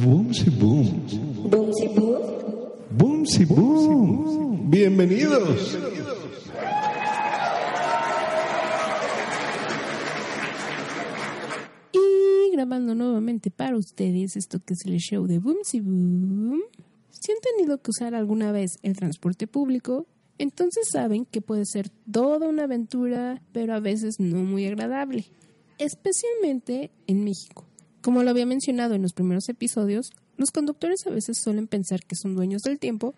Boomsy boom. Boomsy boom. Bienvenidos. Y grabando nuevamente para ustedes esto que es el show de Boomsy Boom. Si han tenido que usar alguna vez el transporte público, entonces saben que puede ser toda una aventura, pero a veces no muy agradable, especialmente en México. Como lo había mencionado en los primeros episodios, los conductores a veces suelen pensar que son dueños del tiempo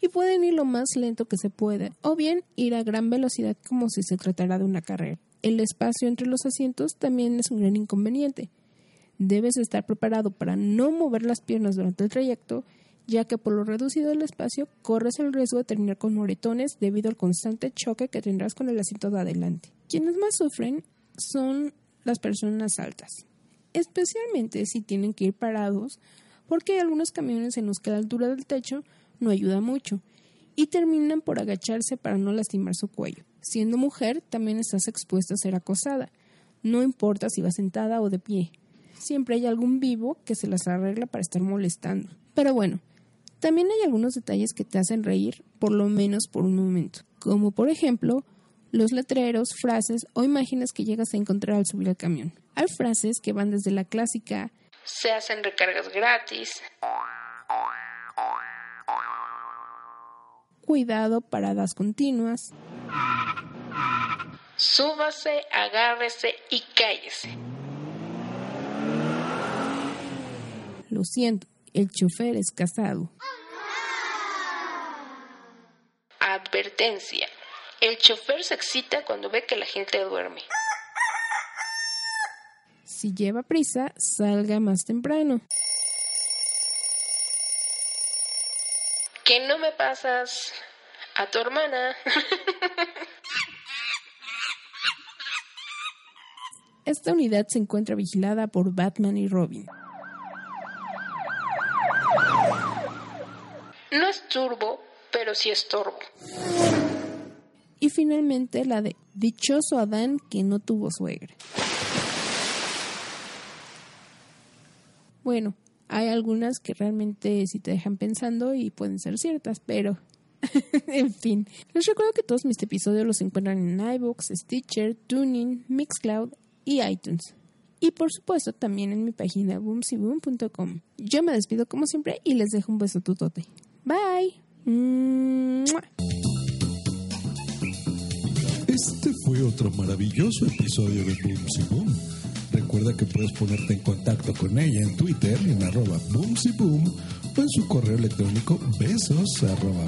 y pueden ir lo más lento que se pueda, o bien ir a gran velocidad como si se tratara de una carrera. El espacio entre los asientos también es un gran inconveniente. Debes estar preparado para no mover las piernas durante el trayecto ya que por lo reducido del espacio corres el riesgo de terminar con moretones debido al constante choque que tendrás con el asiento de adelante. Quienes más sufren son las personas altas, especialmente si tienen que ir parados, porque hay algunos camiones en los que la altura del techo no ayuda mucho y terminan por agacharse para no lastimar su cuello. Siendo mujer, también estás expuesta a ser acosada, no importa si vas sentada o de pie. Siempre hay algún vivo que se las arregla para estar molestando. Pero bueno, también hay algunos detalles que te hacen reír, por lo menos por un momento, como por ejemplo los letreros, frases o imágenes que llegas a encontrar al subir al camión. Hay frases que van desde la clásica se hacen recargas gratis, cuidado, paradas continuas, súbase, agárrese y cállese. Lo siento, el chofer es casado. Advertencia. El chofer se excita cuando ve que la gente duerme. Si lleva prisa, salga más temprano. ¿Qué no me pasas a tu hermana? Esta unidad se encuentra vigilada por Batman y Robin. No es turbo, pero sí estorbo. Y finalmente la de Dichoso Adán que no tuvo suegra. Bueno, hay algunas que realmente sí te dejan pensando y pueden ser ciertas, pero en fin. Les recuerdo que todos mis episodios los encuentran en iBooks, Stitcher, Tuning, Mixcloud y iTunes. Y por supuesto también en mi página boomsyboom.com. Yo me despido como siempre y les dejo un beso tutote. Bye. Fue otro maravilloso episodio de Boomsy Boom. Recuerda que puedes ponerte en contacto con ella en Twitter en arroba Boomsy Boom o en su correo electrónico besos arroba.